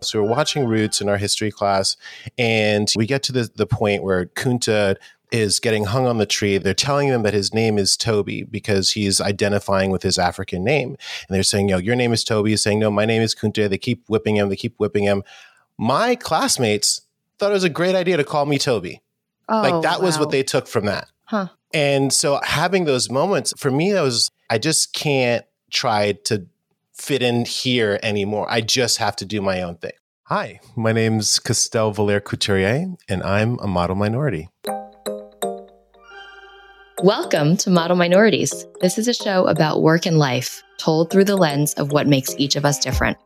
So we're watching Roots in our history class, and we get to the, the point where Kunta is getting hung on the tree. They're telling him that his name is Toby because he's identifying with his African name. And they're saying, yo, your name is Toby. He's saying, no, my name is Kunta. They keep whipping him. They keep whipping him. My classmates thought it was a great idea to call me Toby. Oh, like that was what they took from that. Huh. And so having those moments for me, that was, I just can't try to fit in here anymore. I just have to do my own thing. Hi, my name's Castel Valère Couturier, and I'm a model minority. Welcome to Model Minorities. This is a show about work and life, told through the lens of what makes each of us different.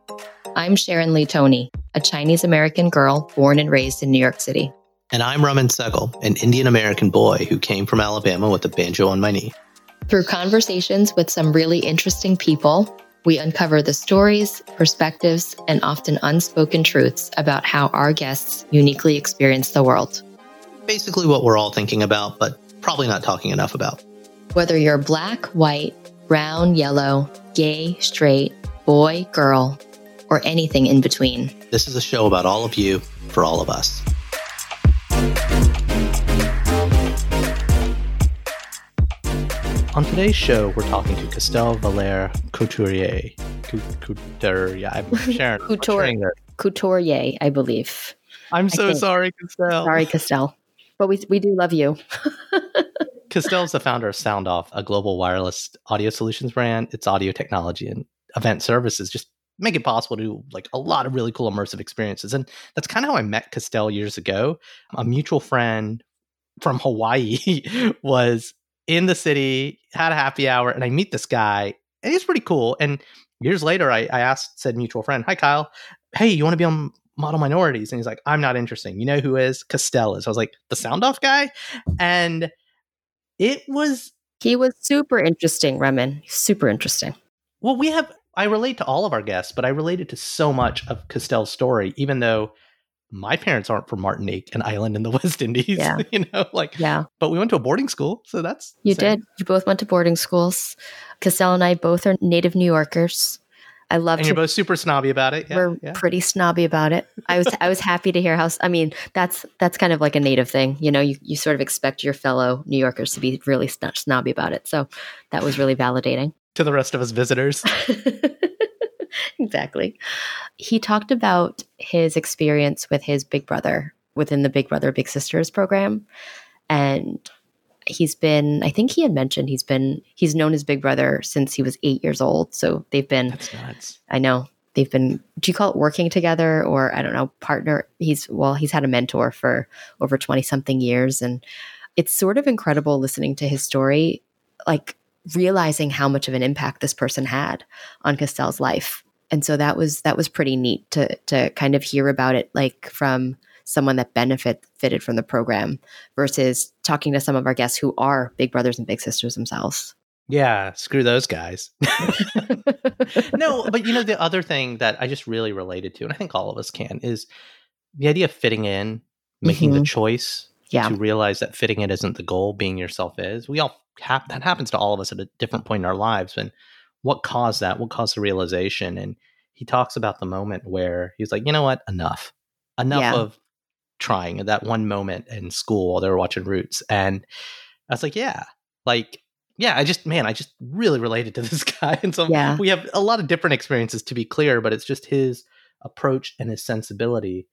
I'm Sharon Lee Tony, a Chinese American girl born and raised in New York City. And I'm Raman Segal, an Indian American boy who came from Alabama with a banjo on my knee. Through conversations with some really interesting people, we uncover the stories, perspectives, and often unspoken truths about how our guests uniquely experience the world. Basically, what we're all thinking about, but probably not talking enough about. Whether you're black, white, brown, yellow, gay, straight, boy, girl, or anything in between. This is a show about all of you for all of us. On today's show, we're talking to Castel Valère Couturier. Cou- Couturier. I'm Sharon. I'm Couture. butchering that. Couturier, I believe. I'm so sorry, Castel. Sorry, Castell. But we, we do love you. Castel is the founder of SoundOff, a global wireless audio solutions brand. Its audio technology and event services just make it possible to do like a lot of really cool immersive experiences. And that's kind of how I met Castel years ago. A mutual friend from Hawaii was in the city, had a happy hour, and I meet this guy, and he's pretty cool. And years later, I, I asked said mutual friend, "Hi, Kyle. Hey, you want to be on Model Minorities?" And he's like, "I'm not interesting. You know who is? Castel is." I was like, "The sound off guy," and it was He was super interesting, Raman. Super interesting. well. We have I relate to all of our guests, but I related to so much of Castel's story, even though my parents aren't from Martinique, an island in the West Indies. Yeah. you know, like Yeah, but we went to a boarding school, so that's you same. did. You both went to boarding schools. Castell and I both are native New Yorkers. I love And to you're both super snobby about it. Yeah, we're yeah. pretty snobby about it. I was I was happy to hear how I mean that's that's kind of like a native thing, you know. You you sort of expect your fellow New Yorkers to be really sn- snobby about it, so that was really validating. to the rest of us visitors. exactly. He talked about his experience with his big brother within the Big Brother Big Sisters program, and he's been. I think he had mentioned he's been he's known his big brother since he was eight years old. So they've been That's nuts. I know they've been do you call it working together or I don't know, partner he's well, he's had a mentor for over 20 something years and it's sort of incredible listening to his story like realizing how much of an impact this person had on Castell's life. And so that was that was pretty neat to to kind of hear about it like from someone that benefit fitted from the program versus talking to some of our guests who are big brothers and big sisters themselves. Yeah, screw those guys. no, but you know the other thing that I just really related to, and I think all of us can, is the idea of fitting in, making the mm-hmm. choice Yeah. to realize that fitting in isn't the goal, being yourself is. We all have that happens to all of us at a different point in our lives. And what caused that? What caused the realization? And he talks about the moment where he was like, you know what, enough, enough Yeah. of trying. At that one moment in school while they were watching Roots, and I was like, yeah, like. Yeah, I just man, I just really related to this guy, and so Yeah. we have a lot of different experiences to be clear, but it's just his approach and his sensibility.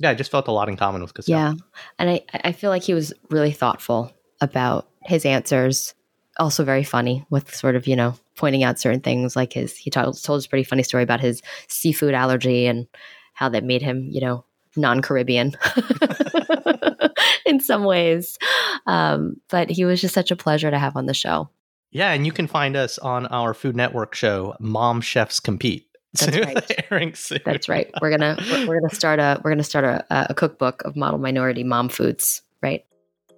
Yeah, I just felt a lot in common with Castell. Yeah. And I, I feel like he was really thoughtful about his answers. Also very funny with sort of, you know, pointing out certain things like his he told told us a pretty funny story about his seafood allergy and how that made him, you know, non-Caribbean in some ways. Um, but he was just such a pleasure to have on the show. Yeah, and you can find us on our Food Network show, Mom Chefs Compete. That's right. That's right. We're gonna we're, gonna start a we're gonna start a, a cookbook of model minority mom foods. Right.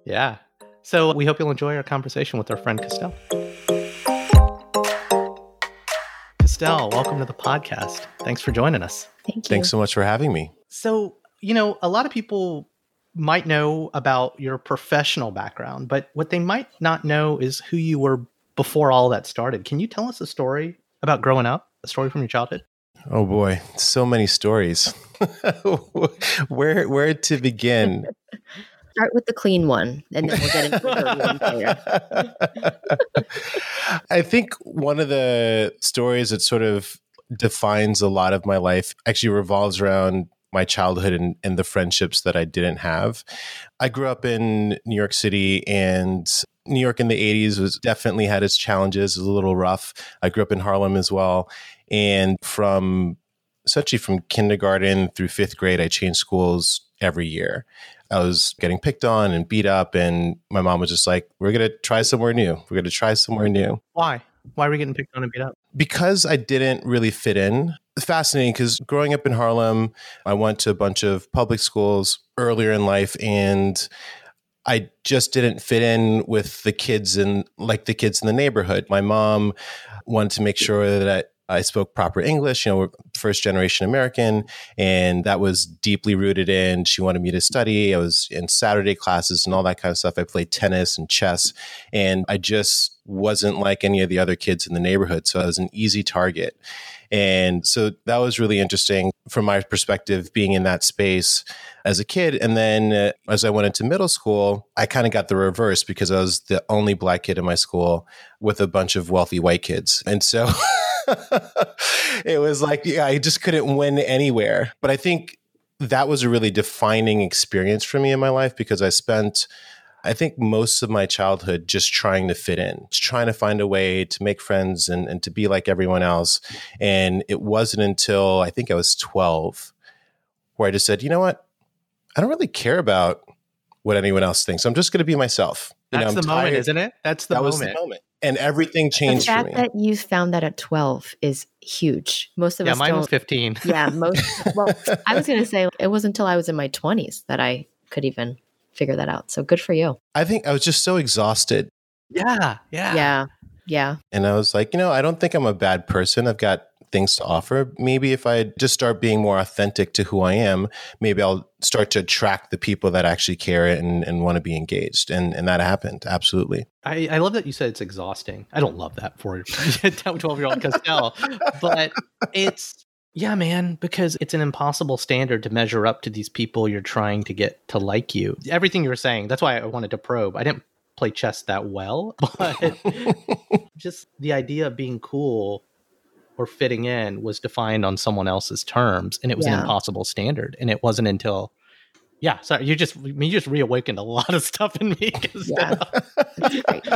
Yeah. So we hope you'll enjoy our conversation with our friend Castell. Castell, welcome to the podcast. Thanks for joining us. Thank you. Thanks so much for having me. So, you know, a lot of people might know about your professional background, but what they might not know is who you were before all that started. Can you tell us a story about growing up, a story from your childhood? Oh boy, so many stories. where where to begin? Start with the clean one, and then we'll get into the one later. I think one of the stories that sort of defines a lot of my life actually revolves around my childhood and, and the friendships that I didn't have. I grew up in New York City and New York in the 80s was definitely had its challenges, it was a little rough. I grew up in Harlem as well. And from essentially from kindergarten through fifth grade, I changed schools every year. I was getting picked on and beat up, and my mom was just like, We're going to try somewhere new. We're going to try somewhere new. Why? Why were we getting picked on and beat up? Because I didn't really fit in. Fascinating because growing up in Harlem, I went to a bunch of public schools earlier in life, and I just didn't fit in with the kids and like the kids in the neighborhood. My mom wanted to make sure that I spoke proper English, you know, first generation American, and that was deeply rooted in. She wanted me to study. I was in Saturday classes and all that kind of stuff. I played tennis and chess, and I just wasn't like any of the other kids in the neighborhood. So I was an easy target. And so that was really interesting from my perspective, being in that space as a kid. And then uh, as I went into middle school, I kind of got the reverse because I was the only black kid in my school with a bunch of wealthy white kids. And so it was like, yeah, I just couldn't win anywhere. But I think that was a really defining experience for me in my life because I spent I think most of my childhood just trying to fit in, just trying to find a way to make friends and, and to be like everyone else. And it wasn't until I think I was 12 where I just said, you know what? I don't really care about what anyone else thinks. I'm just going to be myself. You That's know, the I'm moment, isn't it? That's the that moment. was the moment. And everything The changed for fact me. that you found that at 12 is huge. Most of Yeah, us mine don't. was 15. yeah, most. Well, I was going to say it wasn't until I was in my 20s that I could even figure that out. So good for you. I think I was just so exhausted. yeah, yeah. Yeah. Yeah. And I was like, you know, I don't think I'm a bad person. I've got things to offer. Maybe if I just start being more authentic to who I am, maybe I'll start to attract the people that actually care and, and want to be engaged. And and that happened. Absolutely. I, I love that you said it's exhausting. I don't love that for 12 year old Castell, but it's, yeah, man, because it's an impossible standard to measure up to these people you're trying to get to like you. Everything you were saying, that's why I wanted to probe. I didn't play chess that well, but just the idea of being cool or fitting in was defined on someone else's terms and it was an impossible standard. And it wasn't until, yeah, sorry, you just, you just reawakened a lot of stuff in me. Yeah. Castell. That's great.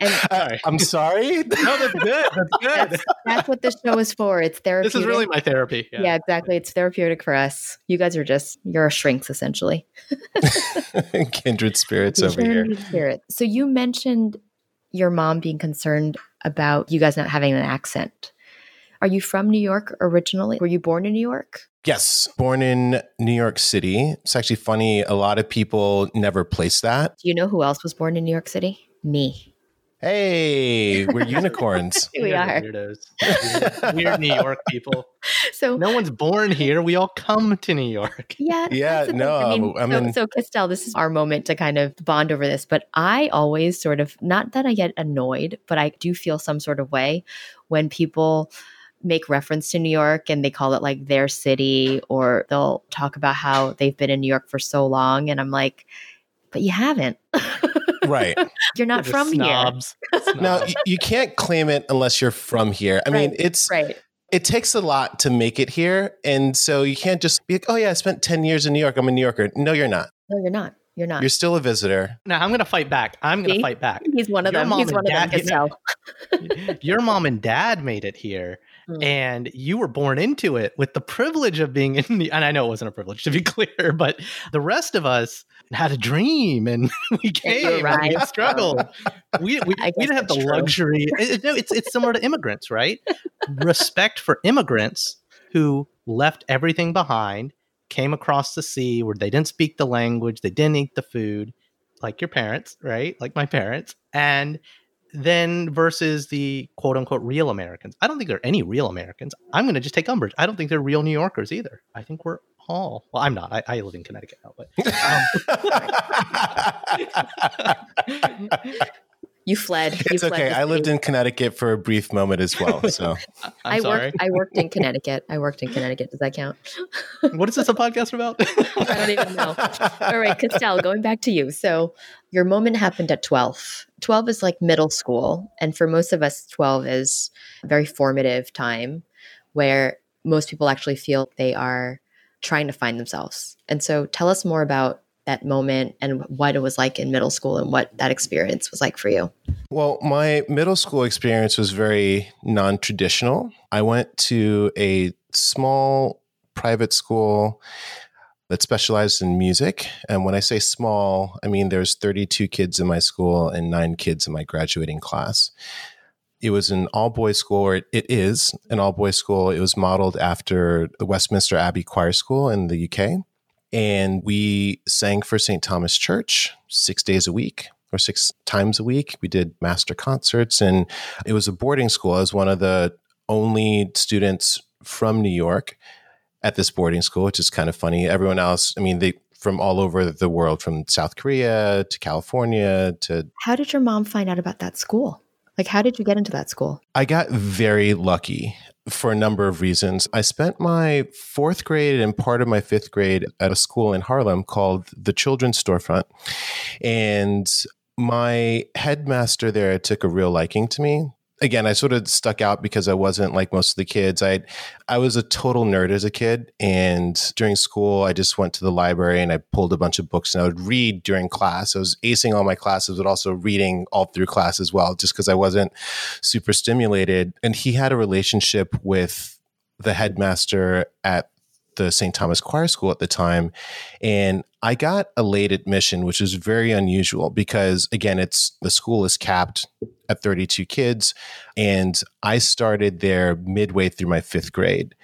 And Sorry. I'm sorry. No, that's good. That's good. that's, that's what this show is for. It's therapeutic. this is really my therapy. yeah. exactly. It's therapeutic for us. You guys are just, you're a shrinks essentially. Kindred spirits over here. Kindred Spirit. So you mentioned your mom being concerned about you guys not having an accent. Are you from New York originally? Were you born in New York? Yes, born in New York City. It's actually funny. A lot of people never place that. Do you know who else was born in New York City? Me. Hey, we're unicorns. We You guys are. weirdos. Weird, weird New York people. So No one's born here. We all come to New York. Yeah, Yeah, that's the thing. no, I mean, I so, mean- so Castell, this is our moment to kind of bond over this. But I always sort of not that I get annoyed, but I do feel some sort of way when people make reference to New York and they call it like their city, or they'll talk about how they've been in New York for so long, and I'm like, but you haven't. right. You're not They're from here, snobs. Now, you can't claim it unless you're from here. I mean, it's right? it takes a lot to make it here, and so you can't just be like, "Oh yeah, I spent 10 years in New York. I'm a New Yorker." No, you're not. No, you're not. You're not. You're still a visitor. now I'm going to fight back. I'm going to fight back. He's one of Your them. mom He's and one of them, dad- Castell. Your mom and dad made it here, Mm. and you were born into it with the privilege of being in the and I know it wasn't a privilege to be clear, but the rest of us had a dream and we came and we right. struggled. We we, we didn't have the true. luxury. It- no, it's it's similar to immigrants, right? Respect for immigrants who left everything behind, came across the sea where they didn't speak the language, they didn't eat the food, like your parents, right? Like my parents. And then versus the quote unquote real Americans. I don't think there are any real Americans. I'm going to just take umbrage. I don't think they're real New Yorkers either. I think we're all, well, I'm not. I, I live in Connecticut now, but um, You fled. You it's fled okay. the I lived in Connecticut for a brief moment as well. So I'm I sorry. worked. I worked in Connecticut. I worked in Connecticut. Does that count? what is this a podcast about? I don't even know. All right, Castell, going back to you. So your moment happened at 12. 12 is like middle school. And for most of us, 12 is a very formative time where most people actually feel they are trying to find themselves. And so tell us more about that moment and what it was like in middle school and what that experience was like for you. Well, my middle school experience was very non traditional. I went to a small private school that specialized in music. And when I say small, I mean there's 32 kids in my school and nine kids in my graduating class. It was an all boys school, or it, is an all boys school. It was modeled after the Westminster Abbey Choir School in the UK. And we sang for St. Thomas Church six days a week or six times a week. We did master concerts, and it was a boarding school. I was one of the only students from New York at this boarding school, which is kind of funny. Everyone else, I mean, they from all over the world, from South Korea to California to. How did your mom find out about that school? Like, how did you get into that school? I got very lucky for a number of reasons. I spent my fourth grade and part of my fifth grade at a school in Harlem called the Children's Storefront. And my headmaster there took a real liking to me. Again, I sort of stuck out because I wasn't like most of the kids. I I was a total nerd as a kid and during school I just went to the library and I pulled a bunch of books and I would read during class. I was acing all my classes but also reading all through class as well just because I wasn't super stimulated and he had a relationship with the headmaster at the St. Thomas Choir School at the time. And I got a late admission, which is very unusual because, again, it's the school is capped at 32 kids. And I started there midway through my fifth grade,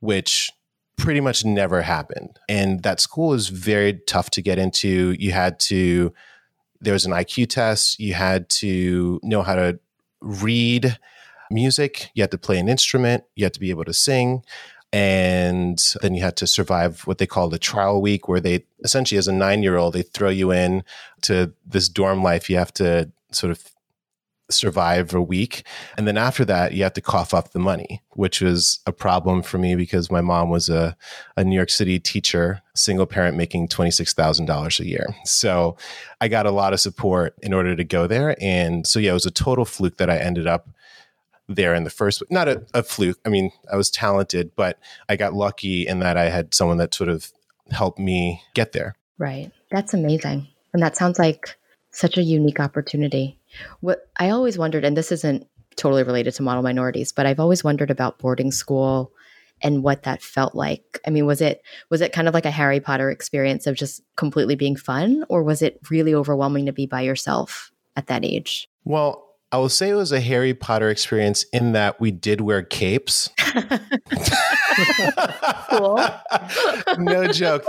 which pretty much never happened. And that school is very tough to get into. You had to, there was an IQ test, you had to know how to read music, you had to play an instrument, you had to be able to sing and then you had to survive what they call the trial week where they essentially as a nine year old they throw you in to this dorm life. You have to sort of survive a week. And then after that you have to cough up the money which was a problem for me because my mom was a, a new york city teacher single parent making $26000 a year. So i got a lot of support in order to go there. And so yeah it was a total fluke that i ended up there in the first not a, a fluke i mean i was talented but i got lucky in that i had someone that sort of helped me get there Right. That's amazing. And that sounds like such a unique opportunity. What I always wondered, and this isn't totally related to model minorities, but I've always wondered about boarding school and what that felt like. I mean, was it was it kind of like a Harry Potter experience of just completely being fun, or was it really overwhelming to be by yourself at that age? well i will say it was a harry potter experience in that we did wear capes Cool. no joke.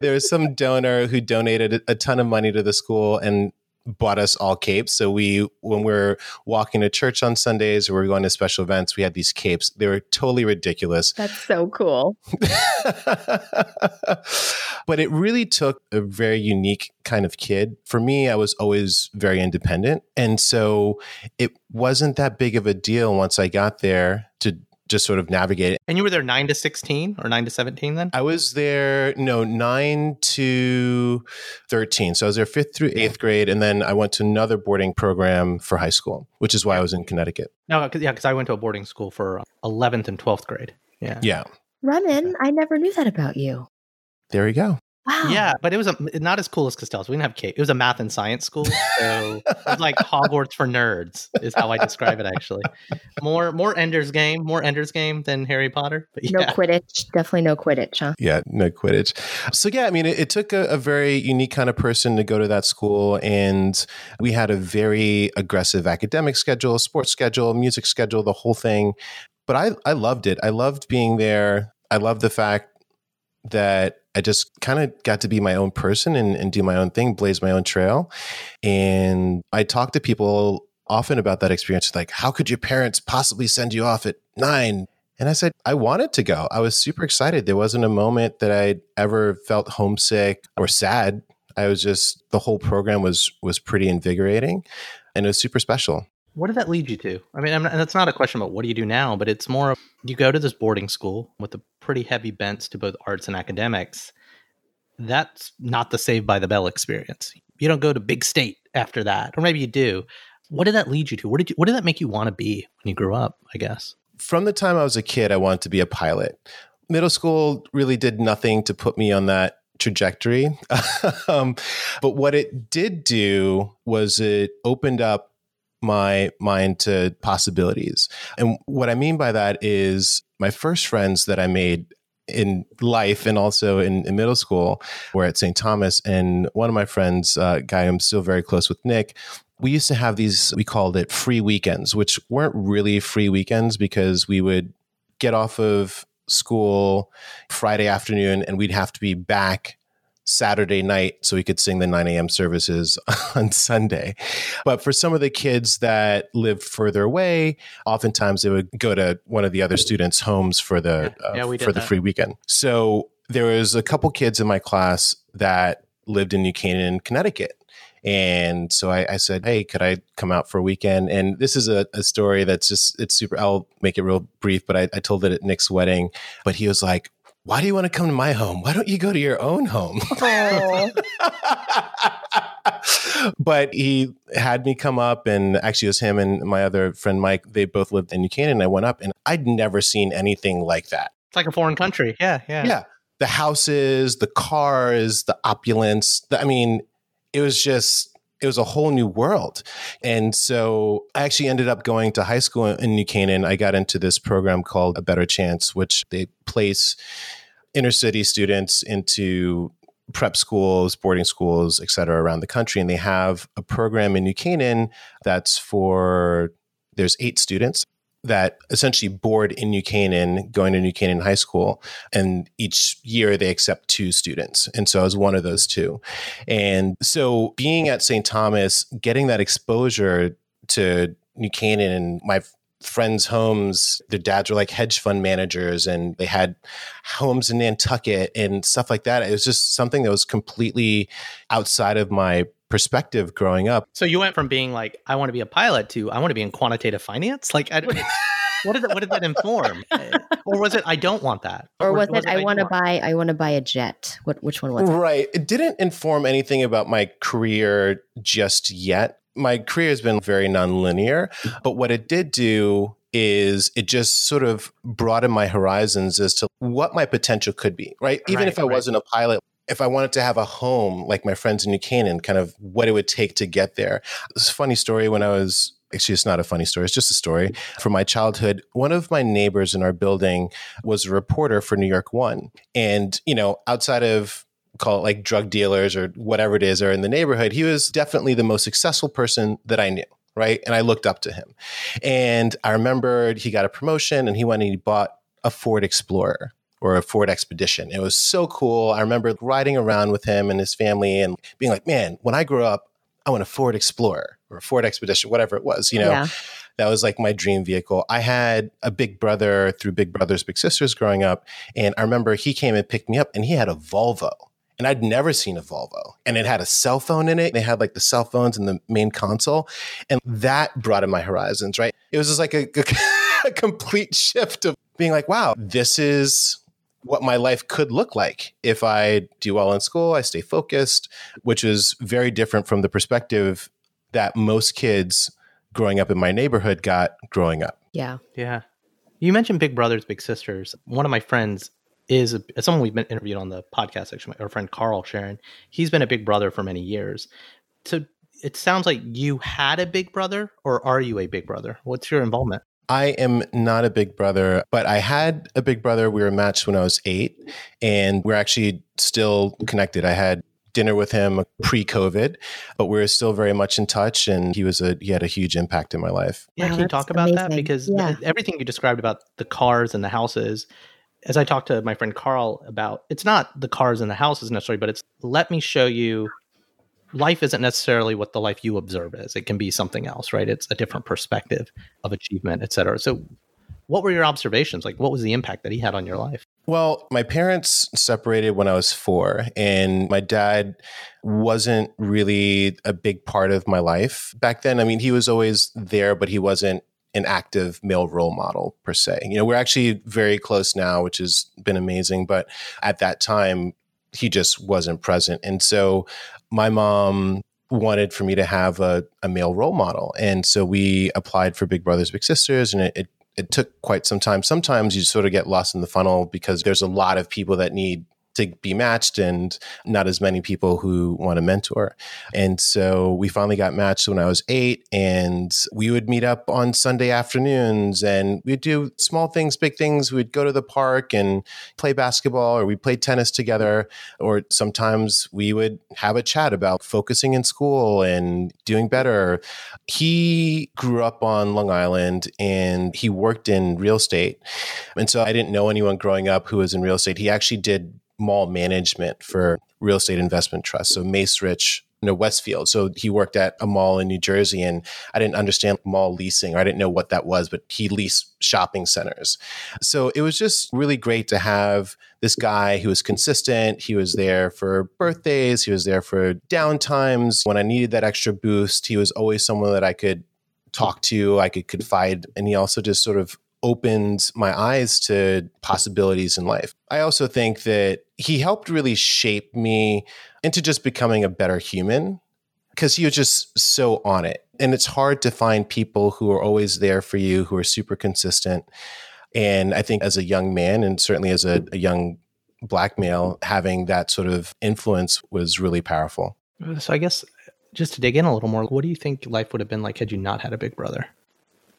There was some donor who donated a ton of money to the school and bought us all capes. So we, when we are walking to church on Sundays or we are going to special events, we had these capes. They were totally ridiculous. That's so cool. but it really took a very unique kind of kid. For me, I was always very independent. And so it wasn't that big of a deal once I got there to just sort of navigate it. and you were there 9 to 16 or 9 to 17 then? I was there, no, nine to 13. So I was there fifth through eighth grade. And then I went to another boarding program for high school, which is why I was in Connecticut. No, 'cause- yeah, because I went to a boarding school for um, 11th and 12th grade. Yeah. Yeah. Raman, I never knew that about you. There you go. Wow. Yeah, but it was a, not as cool as Castell's. We didn't have cake. It was a math and science school, so it was like Hogwarts for nerds. Is how I describe it. Actually, more more Ender's Game, more Ender's Game than Harry Potter. But No yeah, Quidditch. Definitely no Quidditch, huh? Yeah, no Quidditch. So yeah, I mean, it, it took a, a very unique kind of person to go to that school, and we had a very aggressive academic schedule, sports schedule, music schedule, the whole thing. But I I loved it. I loved being there. I loved the fact that I just kind of got to be my own person and, and do my own thing, blaze my own trail. And I talk to people often about that experience like, how could your parents possibly send you off at nine? And I said, I wanted to go. I was super excited. There wasn't a moment that I ever felt homesick or sad. I was just the whole program was was pretty invigorating and it was super special. What did that lead you to? I mean, I'm and that's not a question about what do you do now, but it's more you go to this boarding school with a pretty heavy bent to both arts and academics. That's not the Saved by the Bell experience. You don't go to big state after that, or maybe you do. What did that lead you to? What did you? What did that make you want to be when you grew up? I guess. From the time I was a kid, I wanted to be a pilot. Middle school really did nothing to put me on that trajectory. um, but what it did do was it opened up my mind to possibilities. And what I mean by that is my first friends that I made in life and also in, in middle school were at St. Thomas. And one of my friends, uh, guy I'm still very close with, Nick, we used to have these, we called it free weekends, which weren't really free weekends because we would get off of school Friday afternoon and we'd have to be back Saturday night so we could sing the 9 a.m. services on Sunday. But for some of the kids that lived further away, oftentimes they would go to one of the other students' homes for the Yeah. Yeah, uh, we for the that. free weekend. So there was a couple kids in my class that lived in New Canaan, Connecticut. And so I, I said, Hey, could I come out for a weekend? And this is a, a story that's just, it's super, I'll make it real brief, but I, I told it at Nick's wedding. But he was like, Why do you want to come to my home? Why don't you go to your own home? but he had me come up, and actually, it was him and my other friend Mike. They both lived in New Canaan. And I went up, and I'd never seen anything like that. It's like a foreign country. Yeah, yeah. Yeah. The houses, the cars, the opulence. The, I mean, it was just, it was a whole new world. And so I actually ended up going to high school in New Canaan. I got into this program called A Better Chance, which they place inner city students into prep schools, boarding schools, et cetera, around the country. And they have a program in New Canaan that's for, there's eight students that essentially board in New Canaan, going to New Canaan High School. And each year they accept two students. And so I was one of those two. And so being at St. Thomas, getting that exposure to New Canaan and my friends' homes, their dads were like hedge fund managers and they had homes in Nantucket and stuff like that. It was just something that was completely outside of my perspective growing up. So you went from being like, I want to be a pilot to I want to be in quantitative finance. Like, I, what did that, what did that inform? or was it I don't want that? Or was it I want to buy I want to buy a jet? What which one was it? Right. It didn't inform anything about my career just yet. My career has been very nonlinear, but what it did do is it just sort of broadened my horizons as to what my potential could be, right? Even Right, if I right. wasn't a pilot, if I wanted to have a home like my friends in New Canaan, kind of what it would take to get there. It's a funny story when I was actually it's not a funny story, it's just a story from my childhood. One of my neighbors in our building was a reporter for New York One. And, you know, outside of call it like drug dealers or whatever it is, or in the neighborhood, he was definitely the most successful person that I knew. Right. And I looked up to him. And I remembered he got a promotion and he went and he bought a Ford Explorer or a Ford Expedition. It was so cool. I remember riding around with him and his family and being like, man, when I grow up, I want a Ford Explorer or a Ford Expedition, whatever it was, you know. Yeah. That was like my dream vehicle. I had a big brother through Big Brothers Big Sisters growing up, and I remember he came and picked me up, and he had a Volvo, and I'd never seen a Volvo, and it had a cell phone in it. They had like the cell phones in the main console, and that broadened my horizons. Right? It was just like a, a complete shift of being like, wow, this is what my life could look like if I do well in school, I stay focused, which is very different from the perspective that most kids growing up in my neighborhood got growing up. Yeah. Yeah. You mentioned Big Brothers Big Sisters. One of my friends is a, someone we've been interviewed on the podcast. Actually, our friend Carl Sharon, he's been a big brother for many years. So it sounds like you had a big brother, or are you a big brother? What's your involvement? I am not a big brother, but I had a big brother. We were matched when I was eight, and we're actually still connected. I had dinner with him pre-COVID, but we are still very much in touch, and he was a he had a huge impact in my life. Yeah, can you talk about amazing. that? Because yeah. everything you described about the cars and the houses, as I talked to my friend Carl about, it's not the cars and the houses necessarily, but it's let me show you life isn't necessarily what the life you observe is. It can be something else, right? It's a different perspective of achievement, et cetera. So what were your observations? Like what was the impact that he had on your life? Well, my parents separated when I was four, and my dad wasn't really a big part of my life back then. I mean, he was always there, but he wasn't an active male role model per se. You know, we're actually very close now, which has been amazing. But at that time, he just wasn't present. And so my mom wanted for me to have a, a male role model. And so we applied for Big Brothers Big Sisters, and it, it, it took quite some time. Sometimes you sort of get lost in the funnel because there's a lot of people that need to be matched and not as many people who want a mentor. And so we finally got matched when I was eight and we would meet up on Sunday afternoons and we'd do small things, big things. We'd go to the park and play basketball or we'd play tennis together. Or sometimes we would have a chat about focusing in school and doing better. He grew up on Long Island and he worked in real estate. And so I didn't know anyone growing up who was in real estate. He actually did mall management for real estate investment trusts. So Macerich, you know, Westfield. So he worked at a mall in New Jersey and I didn't understand mall leasing or I didn't know what that was, but he leased shopping centers. So it was just really great to have this guy who was consistent. He was there for birthdays, he was there for downtimes. When I needed that extra boost, he was always someone that I could talk to, I could confide. And he also just sort of opened my eyes to possibilities in life. I also think that he helped really shape me into just becoming a better human because he was just so on it. And it's hard to find people who are always there for you, who are super consistent. And I think as a young man, and certainly as a, a young black male, having that sort of influence was really powerful. So I guess just to dig in a little more, what do you think life would have been like had you not had a big brother?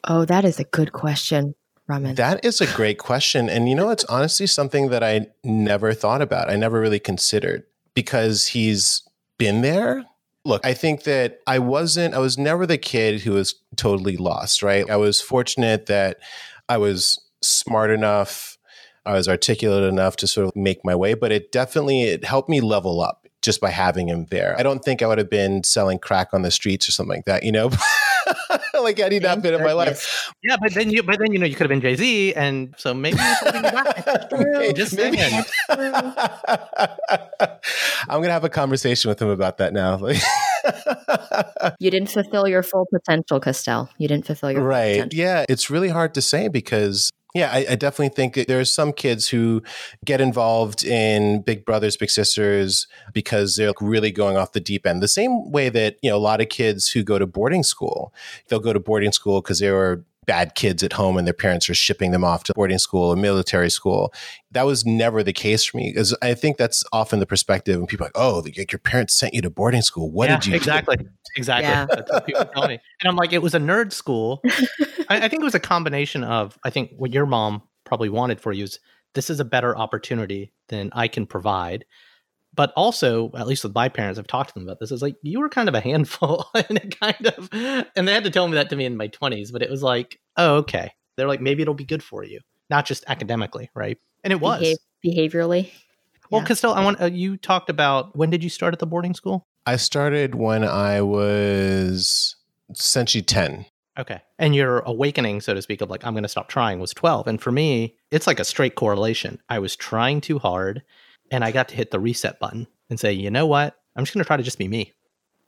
Oh, that is a good question. Raman? That is a great question. And you know, it's honestly something that I never thought about. I never really considered because he's been there. Look, I think that I wasn't, I was never the kid who was totally lost, right? I was fortunate that I was smart enough. I was articulate enough to sort of make my way, but it definitely it helped me level up just by having him there. I don't think I would have been selling crack on the streets or something like that, you know. like had he not been in my life. Yeah, but then you, but then you know, you could have been Jay Z, and so maybe something okay, Just maybe. I'm gonna have a conversation with him about that now. you didn't fulfill your full potential, Castell. You didn't fulfill your full potential. right. Yeah, it's really hard to say because yeah, I, I, definitely think there are some kids who get involved in Big Brothers Big Sisters because they're really going off the deep end. The same way that you know a lot of kids who go to boarding school, they'll go to boarding school because they were bad kids at home and their parents are shipping them off to boarding school or military school. That was never the case for me because I think that's often the perspective when people are like, oh, your parents sent you to boarding school. What yeah, did you exactly? Do? Exactly. Yeah. That's what people tell me. And I'm like, it was a nerd school. I, I think it was a combination of, I think what your mom probably wanted for you is this is a better opportunity than I can provide but also at least with my parents i've talked to them about this is like you were kind of a handful and it kind of and they had to tell me that to me in my 20s but it was like oh okay they're like maybe it'll be good for you not just academically right and it was Behave, behaviorally well yeah. i want uh, you talked about when did you start at the boarding school i started when i was essentially 10 Okay. And your awakening, so to speak, of like, I'm going to stop trying was 12. And for me, it's like a straight correlation. I was trying too hard and I got to hit the reset button and say, you know what? I'm just going to try to just be me.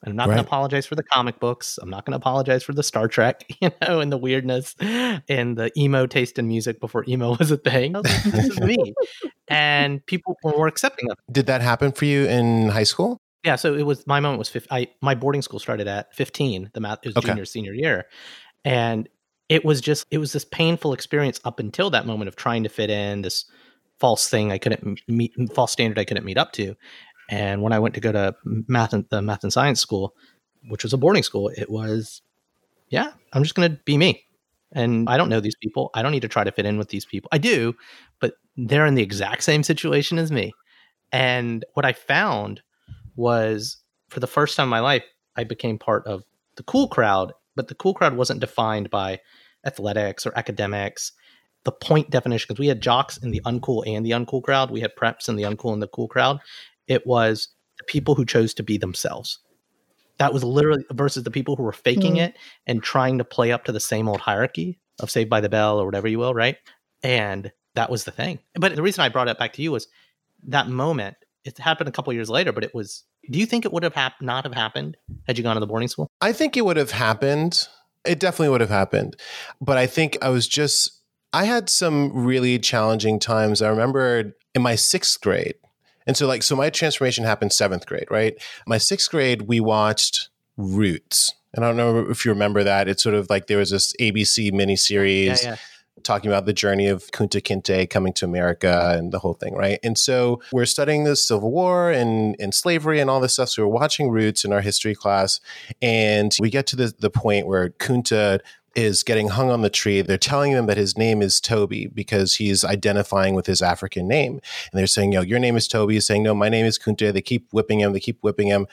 I'm not right. going to apologize for the comic books. I'm not going to apologize for the Star Trek, you know, and the weirdness and the emo taste in music before emo was a thing. Was like, this is me. And people were more accepting of it. Did that happen for you in high school? Yeah. So it was, my moment was, 15, I, my boarding school started at 15, the math, it was okay. junior, senior year. And it was just, it was this painful experience up until that moment of trying to fit in, this false thing I couldn't meet, false standard I couldn't meet up to. And when I went to go to math and the math and science school, which was a boarding school, it was, yeah, I'm just going to be me. And I don't know these people. I don't need to try to fit in with these people. I do, but they're in the exact same situation as me. And what I found was for the first time in my life, I became part of the cool crowd, but the cool crowd wasn't defined by athletics or academics. The point definition, because we had jocks in the uncool and the uncool crowd, we had preps in the uncool and the cool crowd. It was the people who chose to be themselves. That was literally versus the people who were faking mm. it and trying to play up to the same old hierarchy of Saved by the Bell or whatever you will, right? And that was the thing. But the reason I brought it back to you was that moment. It happened a couple years later, but it was. Do you think it would have hap- not have happened had you gone to the boarding school? I think it would have happened. It definitely would have happened. But I think I was just. I had some really challenging times. I remember in my sixth grade, and so, like, so my transformation happened seventh grade, right? My sixth grade, we watched Roots. And I don't know if you remember that. It's sort of like there was this ABC miniseries yeah, yeah. talking about the journey of Kunta Kinte coming to America and the whole thing, right? And so we're studying the Civil War and, and slavery and all this stuff. So we're watching Roots in our history class. And we get to the, the point where Kunta is getting hung on the tree. They're telling him that his name is Toby because he's identifying with his African name. And they're saying, yo, your name is Toby. He's saying, no, my name is Kunta. They keep whipping him. They keep whipping him.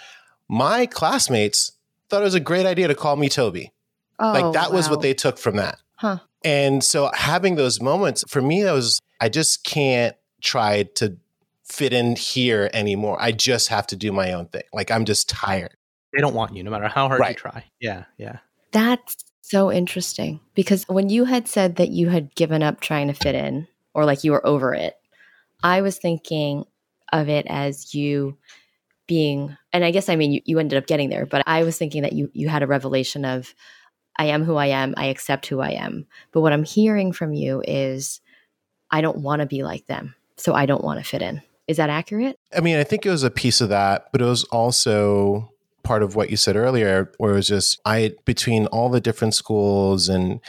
My classmates thought it was a great idea to call me Toby. Oh, like that wow. was what they took from that. Huh. And so having those moments for me, that was, I just can't try to fit in here anymore. I just have to do my own thing. Like I'm just tired. They don't want you no matter how hard right. you try. Yeah. Yeah. That's so interesting because when you had said that you had given up trying to fit in or like you were over it, I was thinking of it as you being, and I guess I mean you, you ended up getting there, but I was thinking that you you had a revelation of I am who I am, I accept who I am. But what I'm hearing from you is I don't want to be like them, so I don't want to fit in. Is that accurate? I mean, I think it was a piece of that, but it was also part of what you said earlier, where it was just I between all the different schools and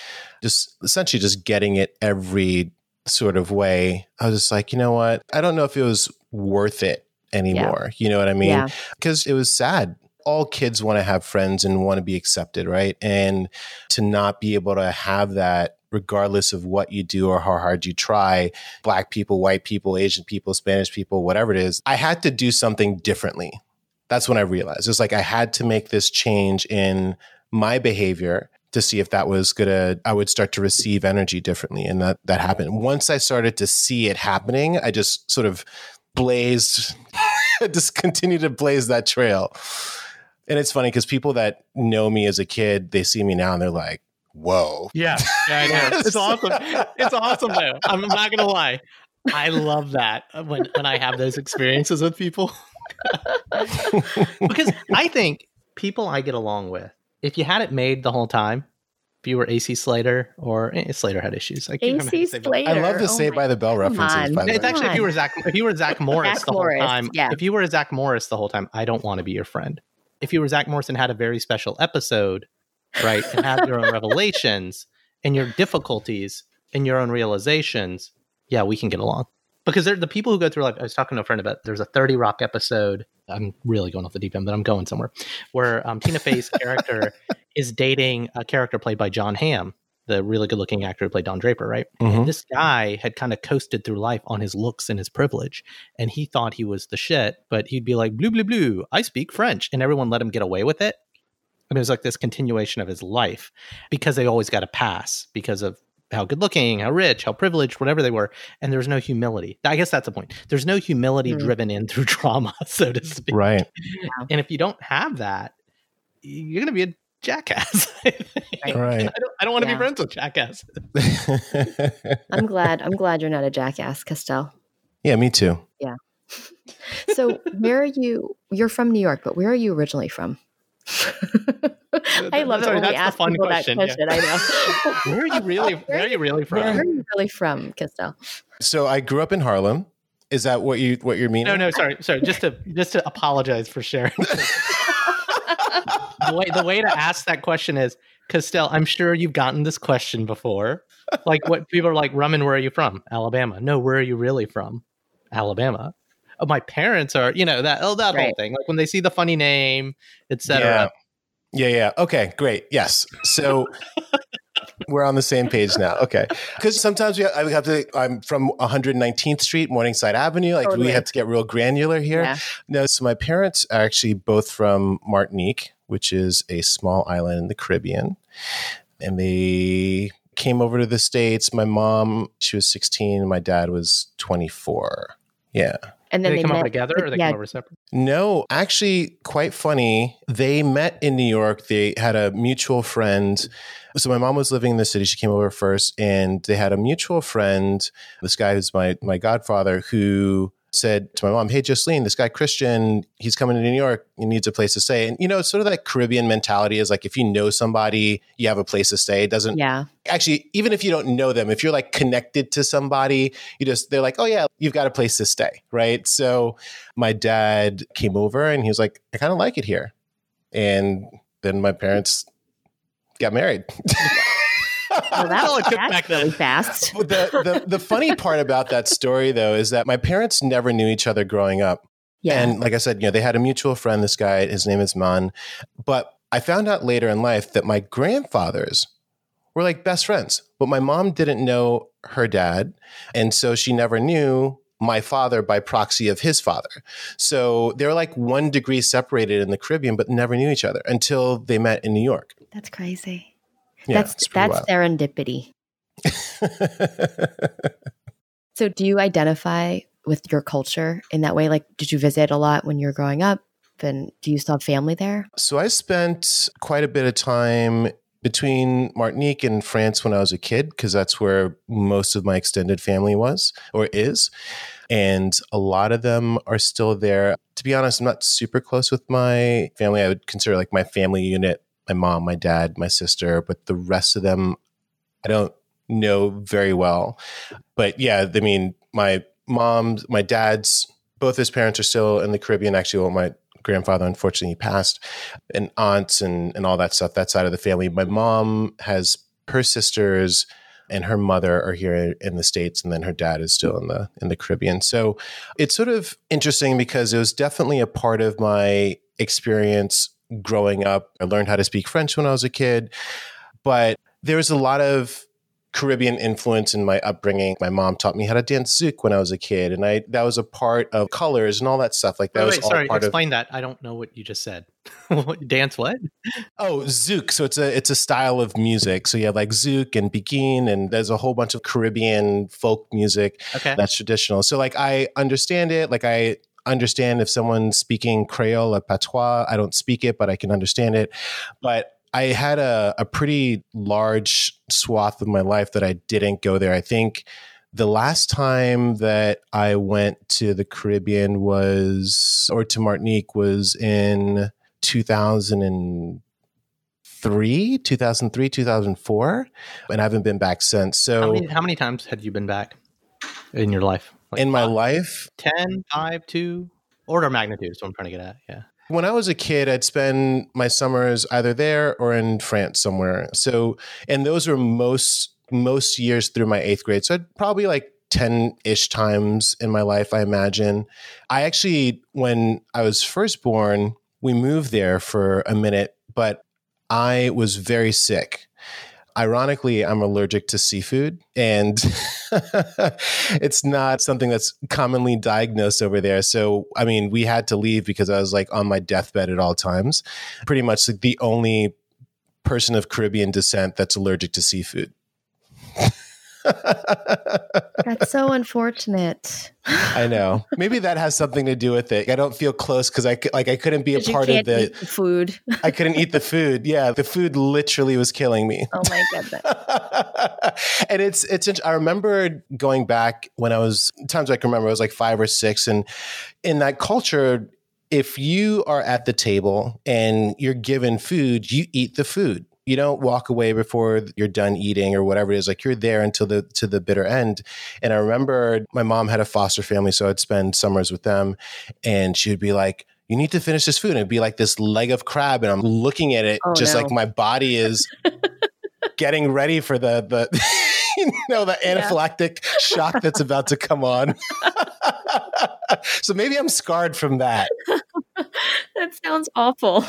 just essentially just getting it every sort of way. I was just like, you know what? I don't know if it was worth it anymore. Yeah. You know what I mean? Because yeah. it was sad. All kids want to have friends and want to be accepted, right? And to not be able to have that regardless of what you do or how hard you try, black people, white people, Asian people, Spanish people, whatever it is, I had to do something differently that's when I realized it's like I had to make this change in my behavior to see if that was gonna I would start to receive energy differently. And that that happened. Once I started to see it happening, I just sort of blazed just continued to blaze that trail. And it's funny because people that know me as a kid, they see me now and they're like, whoa. Yeah. Yeah, I know. it's awesome. It's awesome though. I'm not gonna lie. I love that when when I have those experiences with people. Because I think people I get along with, if you had it made the whole time, if you were AC Slater or eh, Slater had issues. I AC Slater. I love the oh Saved by the Bell references. By it's actually if you were Zach, if you were Zach Morris Zach the whole Morris, time, yeah. if you were Zach Morris the whole time, I don't want to be your friend. If you were Zach Morris and had a very special episode, right, and had your own revelations and your difficulties and your own realizations, yeah, we can get along because they're the people who go through like I was talking to a friend about there's a 30 Rock episode. I'm really going off the deep end, but I'm going somewhere where um, Tina Fey's character is dating a character played by Jon Hamm, the really good looking actor who played Don Draper, right? Mm-hmm. this guy had kind of coasted through life on his looks and his privilege, and he thought he was the shit, but he'd be like, blue, blue, blue, I speak French. And everyone let him get away with it. And it was like this continuation of his life because they always got a pass because of how good looking, how rich, how privileged, whatever they were, and there's no humility. I guess that's the point. There's no humility mm. driven in through trauma, so to speak. Right. Yeah. And if you don't have that, you're going to be a jackass. right. I don't, I don't want to yeah. be friends with jackass. I'm glad. I'm glad you're not a jackass, Castell. Yeah, me too. Yeah. So, where are you? You're from New York, but where are you originally from? I love Sorry, when we ask people question, that question. Yeah. I know. where are you really? Where are you really from? Where are you really from, Castell? So I grew up in Harlem. Is that what you what you're meaning? No, no, sorry, sorry. Just to just to apologize for sharing. the way the way to ask that question is, Castell, I'm sure you've gotten this question before. Like what people are like, Raman, where are you from? Alabama. No, where are you really from? Alabama. Oh, my parents are, you know, that oh that whole thing. Like when they see the funny name, etc. Yeah. Yeah, yeah. Okay, great. Yes. So we're on the same page now. Okay. Because sometimes we have, I have to, I'm from 119th Street, Morningside Avenue. Like Totally. we have to get real granular here. Yeah. No, so my parents are actually both from Martinique, which is a small island in the Caribbean. And they came over to the States. My mom, she was 16, my dad was 24. Yeah. And Did then they, come met, over together or they yeah, come over separate? No, actually, quite funny. They met in New York. They had a mutual friend. So my mom was living in the city. She came over first, and they had a mutual friend. This guy who's my my godfather, who said to my mom, "Hey, Jocelyn, this guy Christian, he's coming to New York. He needs a place to stay." And you know, it's sort of that Caribbean mentality is like if you know somebody, you have a place to stay. It doesn't Yeah. actually even if you don't know them if you're like connected to somebody you just they're like oh yeah you've got a place to stay right so my dad came over and he was like i kind of like it here and then my parents got married Well, That's all it that, took that's back then. really fast. The, the the funny part about that story though is that my parents never knew each other growing up Yeah. and like I said, you know, they had a mutual friend, this guy, his name is Man. But I found out later in life that my grandfathers were like best friends. But my mom didn't know her dad. And so she never knew my father by proxy of his father. So they were like one degree separated in the Caribbean, but never knew each other until they met in New York. that's crazy. Yeah, that's that's serendipity. So do you identify with your culture in that way? Like did you visit a lot when you were growing up? And do you still have family there? So I spent quite a bit of time between Martinique and France when I was a kid, because that's where most of my extended family was or is. And a lot of them are still there. To be honest, I'm not super close with my family. I would consider like my family unit my mom, my dad, my sister, but the rest of them I don't know very well. But yeah, I mean, my mom's, my dad's, both his parents are still in the Caribbean. Actually, well, my grandfather unfortunately passed, and aunts and and all that stuff. That side of the family. My mom has her sisters and her mother are here in the states, and then her dad is still in the in the Caribbean. So it's sort of interesting because it was definitely a part of my experience growing up. I learned how to speak French when I was a kid, but there was a lot of Caribbean influence in my upbringing. My mom taught me how to dance zouk when I was a kid, and I that was a part of colors and all that stuff. Like that Wait, was wait, all sorry, part of explain that. I don't know what you just said. Dance what? Oh, zouk. So it's a it's a style of music. So you have like zouk and biguine, and there's a whole bunch of Caribbean folk music Okay. that's traditional. So like I understand it. Like I understand if someone's speaking Creole or patois. I don't speak it, but I can understand it. But I had a, a pretty large swath of my life that I didn't go there. I think the last time that I went to the Caribbean was, or to Martinique, was in 2003, 2003, 2004. And I haven't been back since. So How many, how many times had you been back in your life? Like in my five, life, 10, 5, 2? Order of magnitude is what I'm trying to get at. Yeah. When I was a kid, I'd spend my summers either there or in France somewhere. So, and those were most most years through my eighth grade. So, I'd probably like ten ish times in my life, I imagine. I actually, when I was first born, we moved there for a minute, but I was very sick. Ironically, I'm allergic to seafood, and it's not something that's commonly diagnosed over there. So, I mean, we had to leave because I was like on my deathbed at all times. Pretty much like the only person of Caribbean descent that's allergic to seafood. That's so unfortunate. I know. Maybe that has something to do with it. I don't feel close because I like I couldn't be a part of the. the food. I couldn't eat the food. Yeah, the food literally was killing me. Oh my goodness. and it's it's I remember going back when I was times I can remember I was like 5 or 6 and in that culture if you are at the table and you're given food you eat the food you don't walk away before you're done eating or whatever it is like you're there until the to the bitter end and i remember my mom had a foster family so i'd spend summers with them and she would be like you need to finish this food. And it'd be like this leg of crab. And I'm looking at it, Oh, just no. like my body is getting ready for the, the, you know, the anaphylactic shock that's about to come on. so maybe I'm scarred from that. that sounds awful.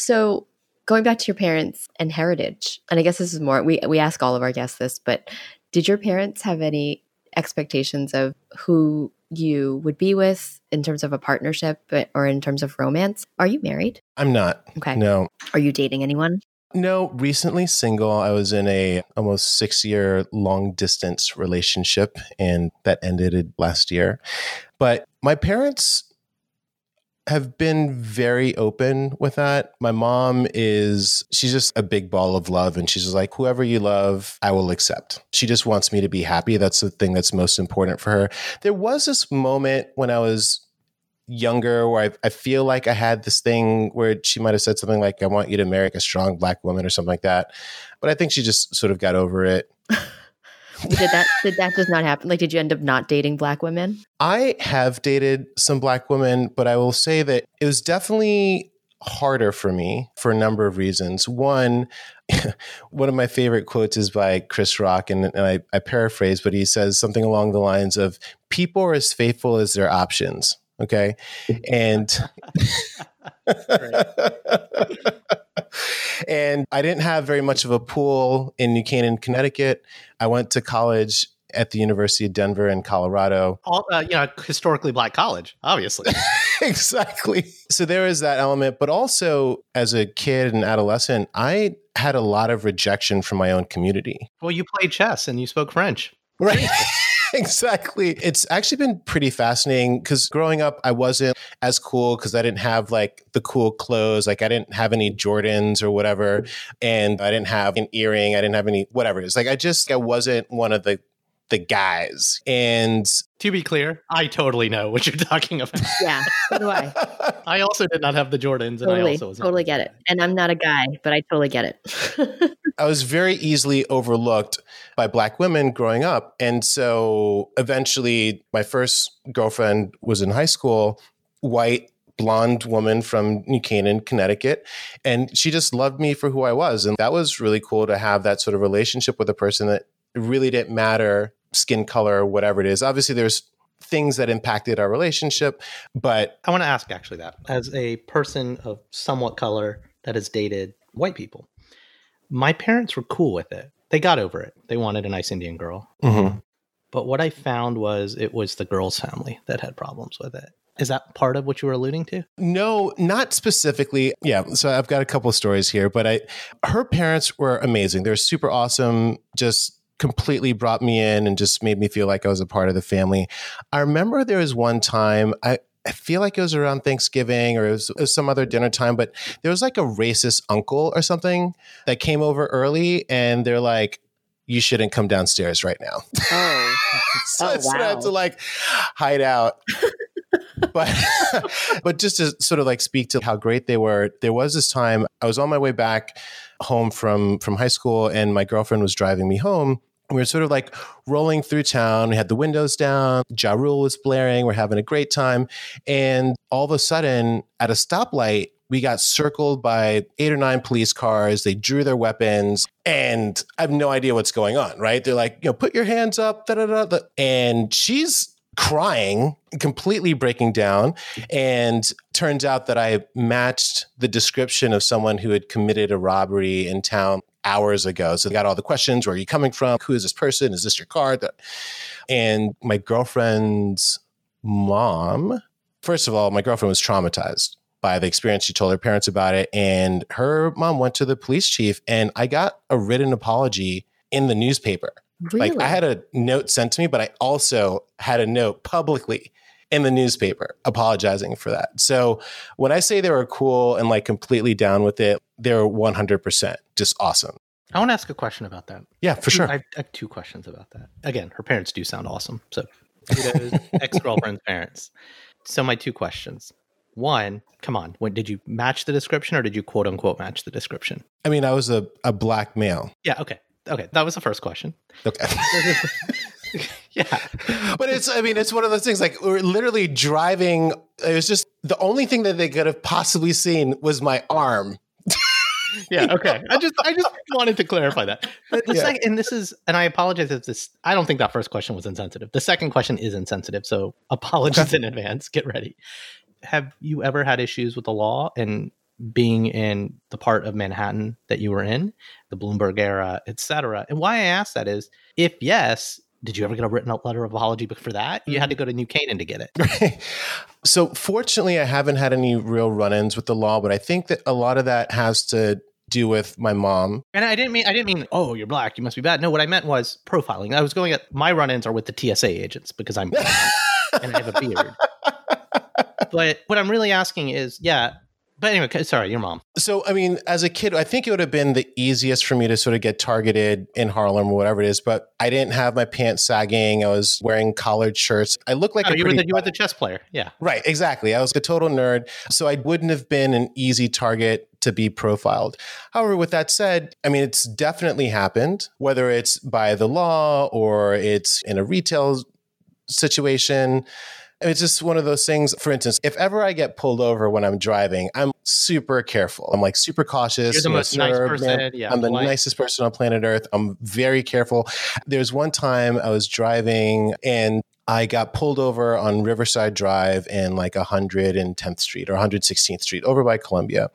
So, going back to your parents and heritage, and I guess this is more we we ask all of our guests this, but did your parents have any expectations of who you would be with in terms of a partnership or in terms of romance? Are you married? I'm not. Okay. No. Are you dating anyone? No, recently single. I was in a almost six year long distance relationship and that ended last year. But my parents have been very open with that. My mom is, she's just a big ball of love and she's like, whoever you love, I will accept. She just wants me to be happy. That's the thing that's most important for her. There was this moment when I was younger where I, I feel like I had this thing where she might have said something like, I want you to marry a strong black woman or something like that. But I think she just sort of got over it. Did that did that just not happen? Like did you end up not dating black women? I have dated some black women, but I will say that it was definitely harder for me for a number of reasons. One, one of my favorite quotes is by Chris Rock, and, and I, I paraphrase, but he says something along the lines of people are as faithful as their options. Okay. And and I didn't have very much of a pool in New Canaan, Connecticut. I went to college at the University of Denver in Colorado. All, uh, you know, historically black college, obviously. exactly. So there is that element, but also as a kid and adolescent, I had a lot of rejection from my own community. well, you played chess and you spoke French. Right. Exactly. It's actually been pretty fascinating because growing up, I wasn't as cool because I didn't have like the cool clothes. Like I didn't have any Jordans or whatever. And I didn't have an earring. I didn't have any, whatever it is. Like I just, I wasn't one of the, the guys. And To be clear, I totally know what you're talking about. Yeah. So do I. I also did not have the Jordans, and I also was Totally get it. And I'm not a guy, but I totally get it. I was very easily overlooked by black women growing up. And so eventually, my first girlfriend was in high school, white, blonde woman from New Canaan, Connecticut. And she just loved me for who I was. And that was really cool to have that sort of relationship with a person that really didn't matter skin color, whatever it is. Obviously, there's things that impacted our relationship, but I want to ask actually that as a person of somewhat color that has dated white people, my parents were cool with it. They got over it. They wanted a nice Indian girl. Mm-hmm. But what I found was it was the girl's family that had problems with it. Is that part of what you were alluding to? No, not specifically. Yeah, so I've got a couple of stories here, but I her parents were amazing. They're super awesome. Just completely brought me in and just made me feel like I was a part of the family. I remember there was one time I I feel like it was around Thanksgiving or it was, it was some other dinner time, but there was like a racist uncle or something that came over early and they're like, you shouldn't come downstairs right now. oh. so, Oh, so I had to like hide out. but but just to sort of like speak to how great they were, there was this time I was on my way back home from from high school and my girlfriend was driving me home. We were sort of like rolling through town. We had the windows down. Ja Rule was blaring. We're having a great time. And all of a sudden, at a stoplight, we got circled by eight or nine police cars. They drew their weapons, and I have no idea what's going on, right? They're like, you know, put your hands up, da da da. da. And she's crying, completely breaking down. And turns out that I matched the description of someone who had committed a robbery in town hours ago. So they got all the questions where are you coming from? Who is this person? Is this your car? And my girlfriend's mom, first of all, my girlfriend was traumatized by the experience. She told her parents about it. And her mom went to the police chief, and I got a written apology in the newspaper. Really? Like I had a note sent to me, but I also had a note publicly in the newspaper apologizing for that. So when I say they were cool and like completely down with it, they're 100% just awesome. I want to ask a question about that. Yeah, for sure. I have, I have two questions about that. Again, her parents do sound awesome. So, ex girlfriend's parents. So, my two questions. One, come on, when, did you match the description or did you quote unquote match the description? I mean, I was a, a black male. Yeah, okay. Okay, that was the first question. Okay. yeah. but it's I mean it's one of those things like we're literally driving it was just the only thing that they could have possibly seen was my arm. Yeah, okay. I just I just wanted to clarify that. The, the Yeah. second and this is and I apologize if this I don't think that first question was insensitive. The second question is insensitive, so apologies in advance. Get ready. Have you ever had issues with the law and being in the part of Manhattan that you were in, the Bloomberg era, etc.? And why I ask that is if yes, did you ever get a written up letter of apology for that? You had to mm-hmm. go to New Canaan to get it. so fortunately I haven't had any real run-ins with the law, but I think that a lot of that has to do with my mom. And I didn't mean I didn't mean oh you're black you must be bad. No, what I meant was profiling. I was going at my run-ins are with the TSA agents because I'm and I have a beard. But what I'm really asking is yeah. But anyway, sorry, your mom. So, I mean, as a kid, I think it would have been the easiest for me to sort of get targeted in Harlem or whatever it is. But I didn't have my pants sagging. I was wearing collared shirts. I looked like Oh, a you were the you were the chess player. Yeah. Right, exactly. I was a total nerd. So I wouldn't have been an easy target to be profiled. However, with that said, I mean, it's definitely happened, whether it's by the law or it's in a retail situation. It's just one of those things. For instance, if ever I get pulled over when I'm driving, I'm super careful. I'm like super cautious. You're the most nice person, yeah, I'm the polite." nicest person on planet Earth. I'm very careful. There's one time I was driving and I got pulled over on Riverside Drive and like 110th Street or 116th Street over by Columbia.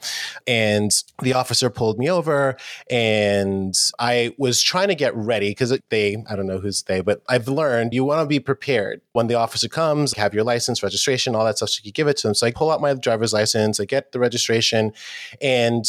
And the officer pulled me over and I was trying to get ready because they, I don't know who's they, but I've learned you want to be prepared. When the officer comes, have your license, registration, all that stuff, so you can give it to them. So I pull out my driver's license, I get the registration. And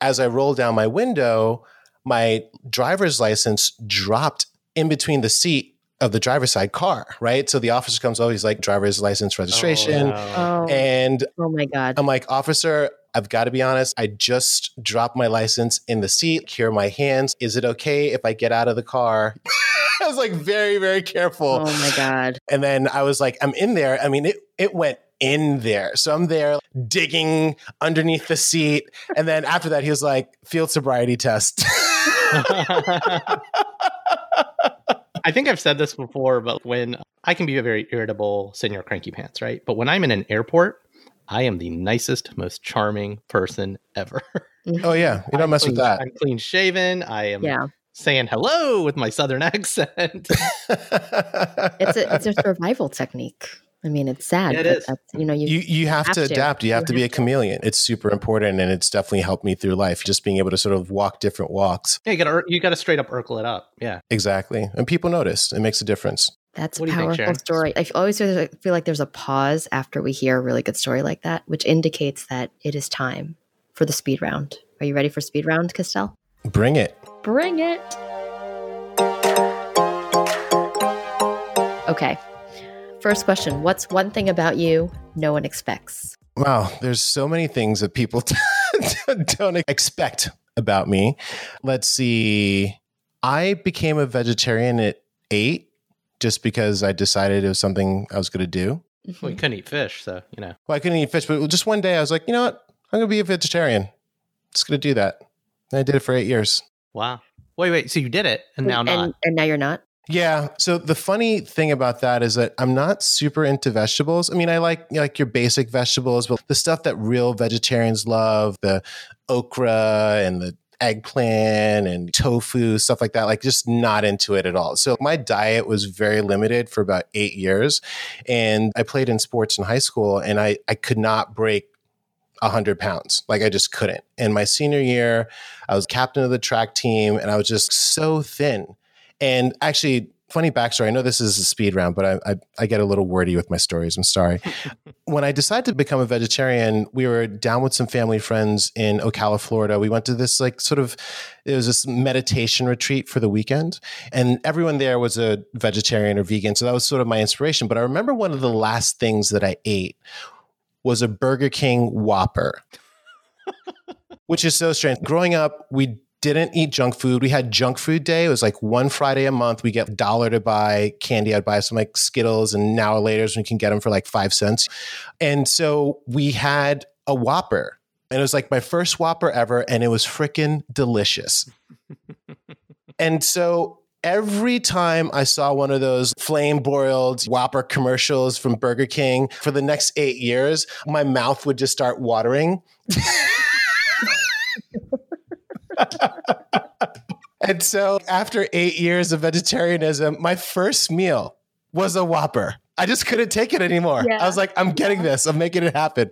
as I roll down my window, my driver's license dropped in between the seat of the driver's side car, right? So the officer comes over, he's like, driver's license oh, registration. no. Oh, And oh my God. I'm like, officer, I've got to be honest. I just dropped my license in the seat. Here are my hands. Is it okay if I get out of the car? I was like very, very careful. oh my God. And then I was like, I'm in there. I mean, it, it went in there. So I'm there digging underneath the seat. And then after that, he was like, field sobriety test. I think I've said this before, but when I can be a very irritable senior cranky pants, right? But when I'm in an airport, I am the nicest, most charming person ever. Mm-hmm. oh, yeah. You don't mess with that. I'm clean shaven. I am Yeah. saying hello with my southern accent. It's a it's a survival technique. I mean, it's sad. Yeah, it but is. That's, you know, you, you you have, have to to. adapt. You have You to be a chameleon. It's super important, and it's definitely helped me through life. Just being able to sort of walk different walks. yeah, you gotta you gotta straight up Urkel it up. Yeah. Exactly, and people notice. It makes a difference. that's a What do you think, powerful story. I always feel feel like there's a pause after we hear a really good story like that, which indicates that it is time for the speed round. Are you ready for speed round, Castell? Bring it. Bring it. Okay. First question What's one thing about you no one expects? Wow, there's so many things that people don't expect about me. Let's see. I became a vegetarian at eight just because I decided it was something I was going to do. Well, you couldn't eat fish, so you know. Well, I couldn't eat fish, but just one day I was like, you know what? I'm going to be a vegetarian. Just going to do that. And I did it for eight years. Wow. Wait, wait. So you did it, and now and, not. and now you're not? Yeah. So the funny thing about that is that I'm not super into vegetables. I mean, I like like your basic vegetables, but the stuff that real vegetarians love, the okra and the eggplant and tofu, stuff like that, like just not into it at all. So my diet was very limited for about eight years. And I played in sports in high school and I, I could not break 100 pounds. Like I just couldn't. And my senior year, I was captain of the track team and I was just so thin. And actually, funny backstory. I know this is a speed round, but I, I, I get a little wordy with my stories. I'm sorry. when I decided to become a vegetarian, we were down with some family friends in Ocala, Florida. We went to this like sort of it was this meditation retreat for the weekend, and everyone there was a vegetarian or vegan. So that was sort of my inspiration. But I remember one of the last things that I ate was a Burger King Whopper, which is so strange. Growing up, we didn't eat junk food. We had junk food day. It was like one Friday a month. We get a dollar to buy candy. I'd buy some like Skittles and now or later we can get them for like five cents. And so we had a Whopper. And it was like my first Whopper ever. And it was freaking delicious. and so every time I saw one of those flame broiled Whopper commercials from Burger King for the next eight years, my mouth would just start watering. and so after eight years of vegetarianism, my first meal was a Whopper. I just couldn't take it anymore. Yeah. I was like, I'm getting this. I'm making it happen.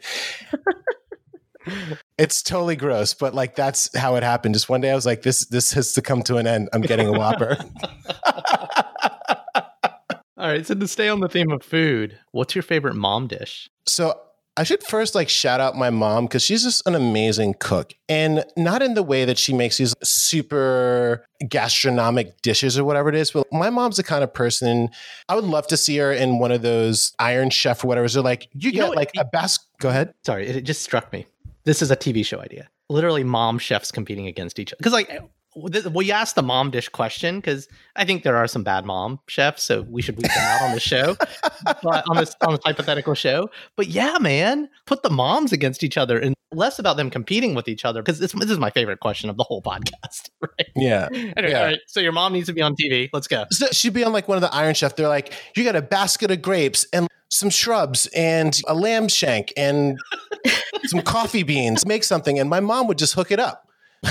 it's totally gross, but like that's how it happened. Just one day I was like, this this has to come to an end. I'm getting a Whopper. All right, so to stay on the theme of food, what's your favorite mom dish? so I should first like shout out my mom because she's just an amazing cook. And not in the way that she makes these super gastronomic dishes or whatever it is, but my mom's the kind of person I would love to see her in one of those Iron Chef or whatever. So like you, You get like a bas go ahead. Sorry, it, it just struck me. This is a TV show idea. Literally, mom chefs competing against each other. Because like, th- we asked the mom dish question because I think there are some bad mom chefs, so we should weed them out on the show, but on this on this hypothetical show. But yeah, man, put the moms against each other and less about them competing with each other because this, this is my favorite question of the whole podcast. Right? Yeah. Anyway, Yeah. all right. So your mom needs to be on TV. Let's go. So she'd be on like one of the Iron Chef. They're like, you got a basket of grapes and some shrubs and a lamb shank and some coffee beans. Make something. And my mom would just hook it up.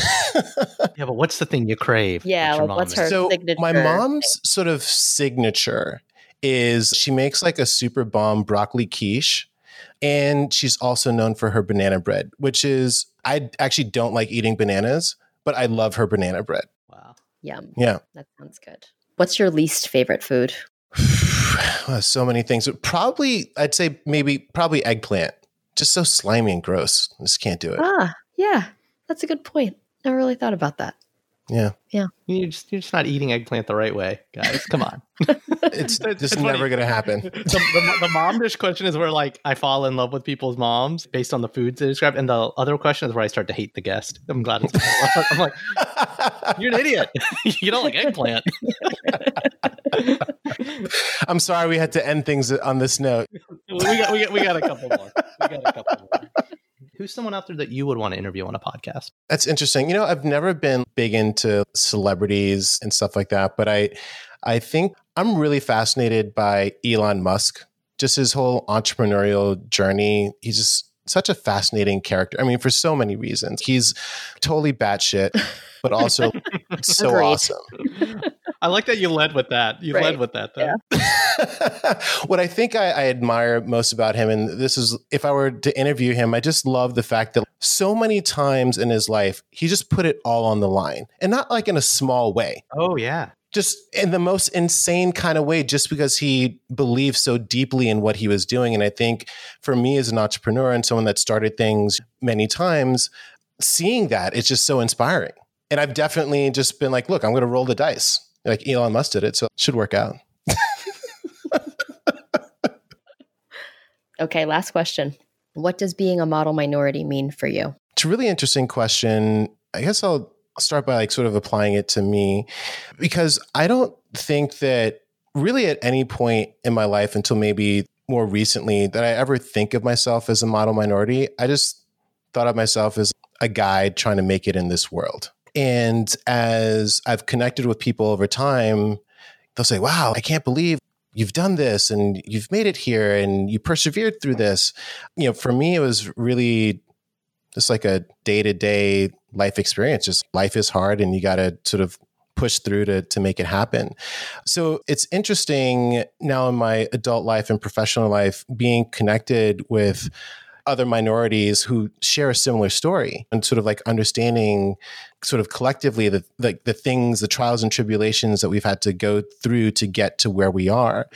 Yeah, but what's the thing you crave? Yeah, your like, what's her- so signature my mom's sort of signature is she makes like a super bomb broccoli quiche and she's also known for her banana bread which is i actually don't like eating bananas but i love her banana bread Wow. Yum. yeah That sounds good. What's your least favorite food? so many things probably i'd say maybe probably eggplant just so slimy and gross I just can't do it Ah, yeah. That's a good point. Never really thought about that. yeah Yeah. You're just, you're just not eating eggplant the right way, guys. Come on. it's It's- just it's never gonna happen the, the, the mom dish question is where like I fall in love with people's moms based on the foods they describe, and the other question is where I start to hate the guest. I'm glad it's. I'm like, you're an idiot. you don't like eggplant. i'm sorry we had to end things on this note we got we got we got a couple more. We got a couple more. Who's someone out there that you would want to interview on a podcast? That's interesting. You know, I've never been big into celebrities and stuff like that, but I I think I'm really fascinated by Elon Musk. Just his whole entrepreneurial journey. He's just such a fascinating character. I mean, for so many reasons. He's totally batshit, but also so awesome. I like that you led with that. You Right. led with that. Though. Yeah. what I think I, I admire most about him, and this is if I were to interview him, I just love the fact that so many times in his life, he just put it all on the line and not like in a small way, Oh yeah. just in the most insane kind of way, just because he believed so deeply in what he was doing. And I think for me as an entrepreneur and someone that started things many times, seeing that, it's just so inspiring. And I've definitely just been like, look, I'm going to roll the dice. Like Elon Musk did it, so it should work out. Okay, last question. What does being a model minority mean for you? It's a really interesting question. I guess I'll start by like sort of applying it to me because I don't think that really at any point in my life until maybe more recently that I ever think of myself as a model minority. I just thought of myself as a guy trying to make it in this world. And as I've connected with people over time, they'll say, Wow, I can't believe you've done this and you've made it here and you persevered through this. You know, for me, it was really just like a day to day life experience. Just life is hard and you got to sort of push through to, to make it happen. So it's interesting now in my adult life and professional life being connected with other minorities who share a similar story and sort of like understanding sort of collectively the, the the things the trials and tribulations that we've had to go through to get to where we are.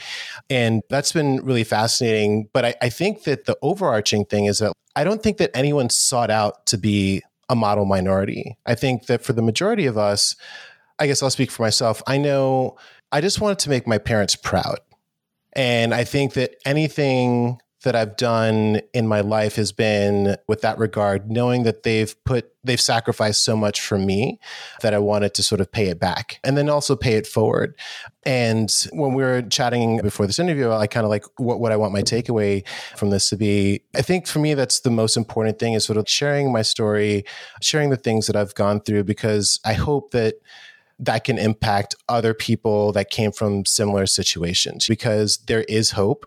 And that's been really fascinating. But I, I think that the overarching thing is that i don't think that anyone sought out to be a model minority. I think that for the majority of us i guess i'll speak for myself i know i just wanted to make my parents proud. And i think that anything that I've done in my life has been with that regard, knowing that they've put, they've sacrificed so much for me that I wanted to sort of pay it back and then also pay it forward. And when we were chatting before this interview, I kind of like what, what I want my takeaway from this to be. I think for me, that's the most important thing is sort of sharing my story, sharing the things that I've gone through, because I hope that that can impact other people that came from similar situations because there is hope.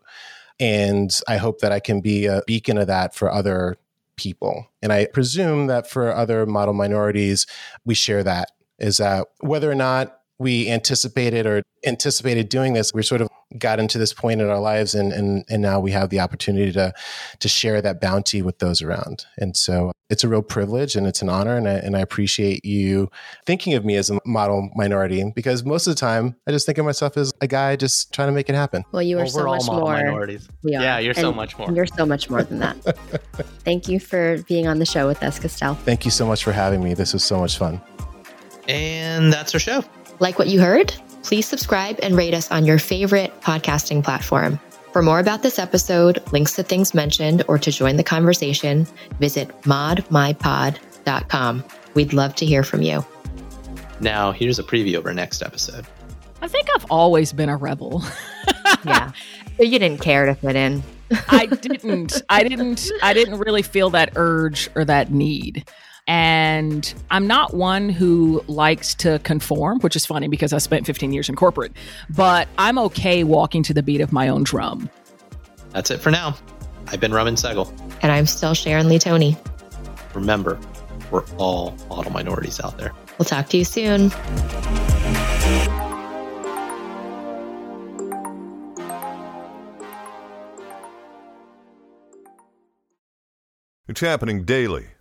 And I hope that I can be a beacon of that for other people. And I presume that for other model minorities, we share that is that whether or not we anticipated or anticipated doing this, we sort of got into this point in our lives and and and now we have the opportunity to to share that bounty with those around. And so it's a real privilege and it's an honor and I, and I appreciate you thinking of me as a model minority because most of the time I just think of myself as a guy just trying to make it happen. Well, you are Well, so we're all much more. minorities. We are. Yeah, you're so much more. You're so much more than that. Thank you for being on the show with us, Castell. Thank you so much for having me. This was so much fun. And that's our show. Like what you heard? Please subscribe and rate us on your favorite podcasting platform. For more about this episode, links to things mentioned, or to join the conversation, visit modmypod.com. We'd love to hear from you. Now, here's a preview of our next episode. I think I've always been a rebel. Yeah. you didn't care to fit in. I didn't I didn't I didn't really feel that urge or that need. And I'm not one who likes to conform, which is funny because I spent 15 years in corporate, but I'm okay walking to the beat of my own drum. That's it for now. I've been Raman Segel. And I'm still Sharon Lee Tony. Remember, we're all model minorities out there. We'll talk to you soon. It's happening daily.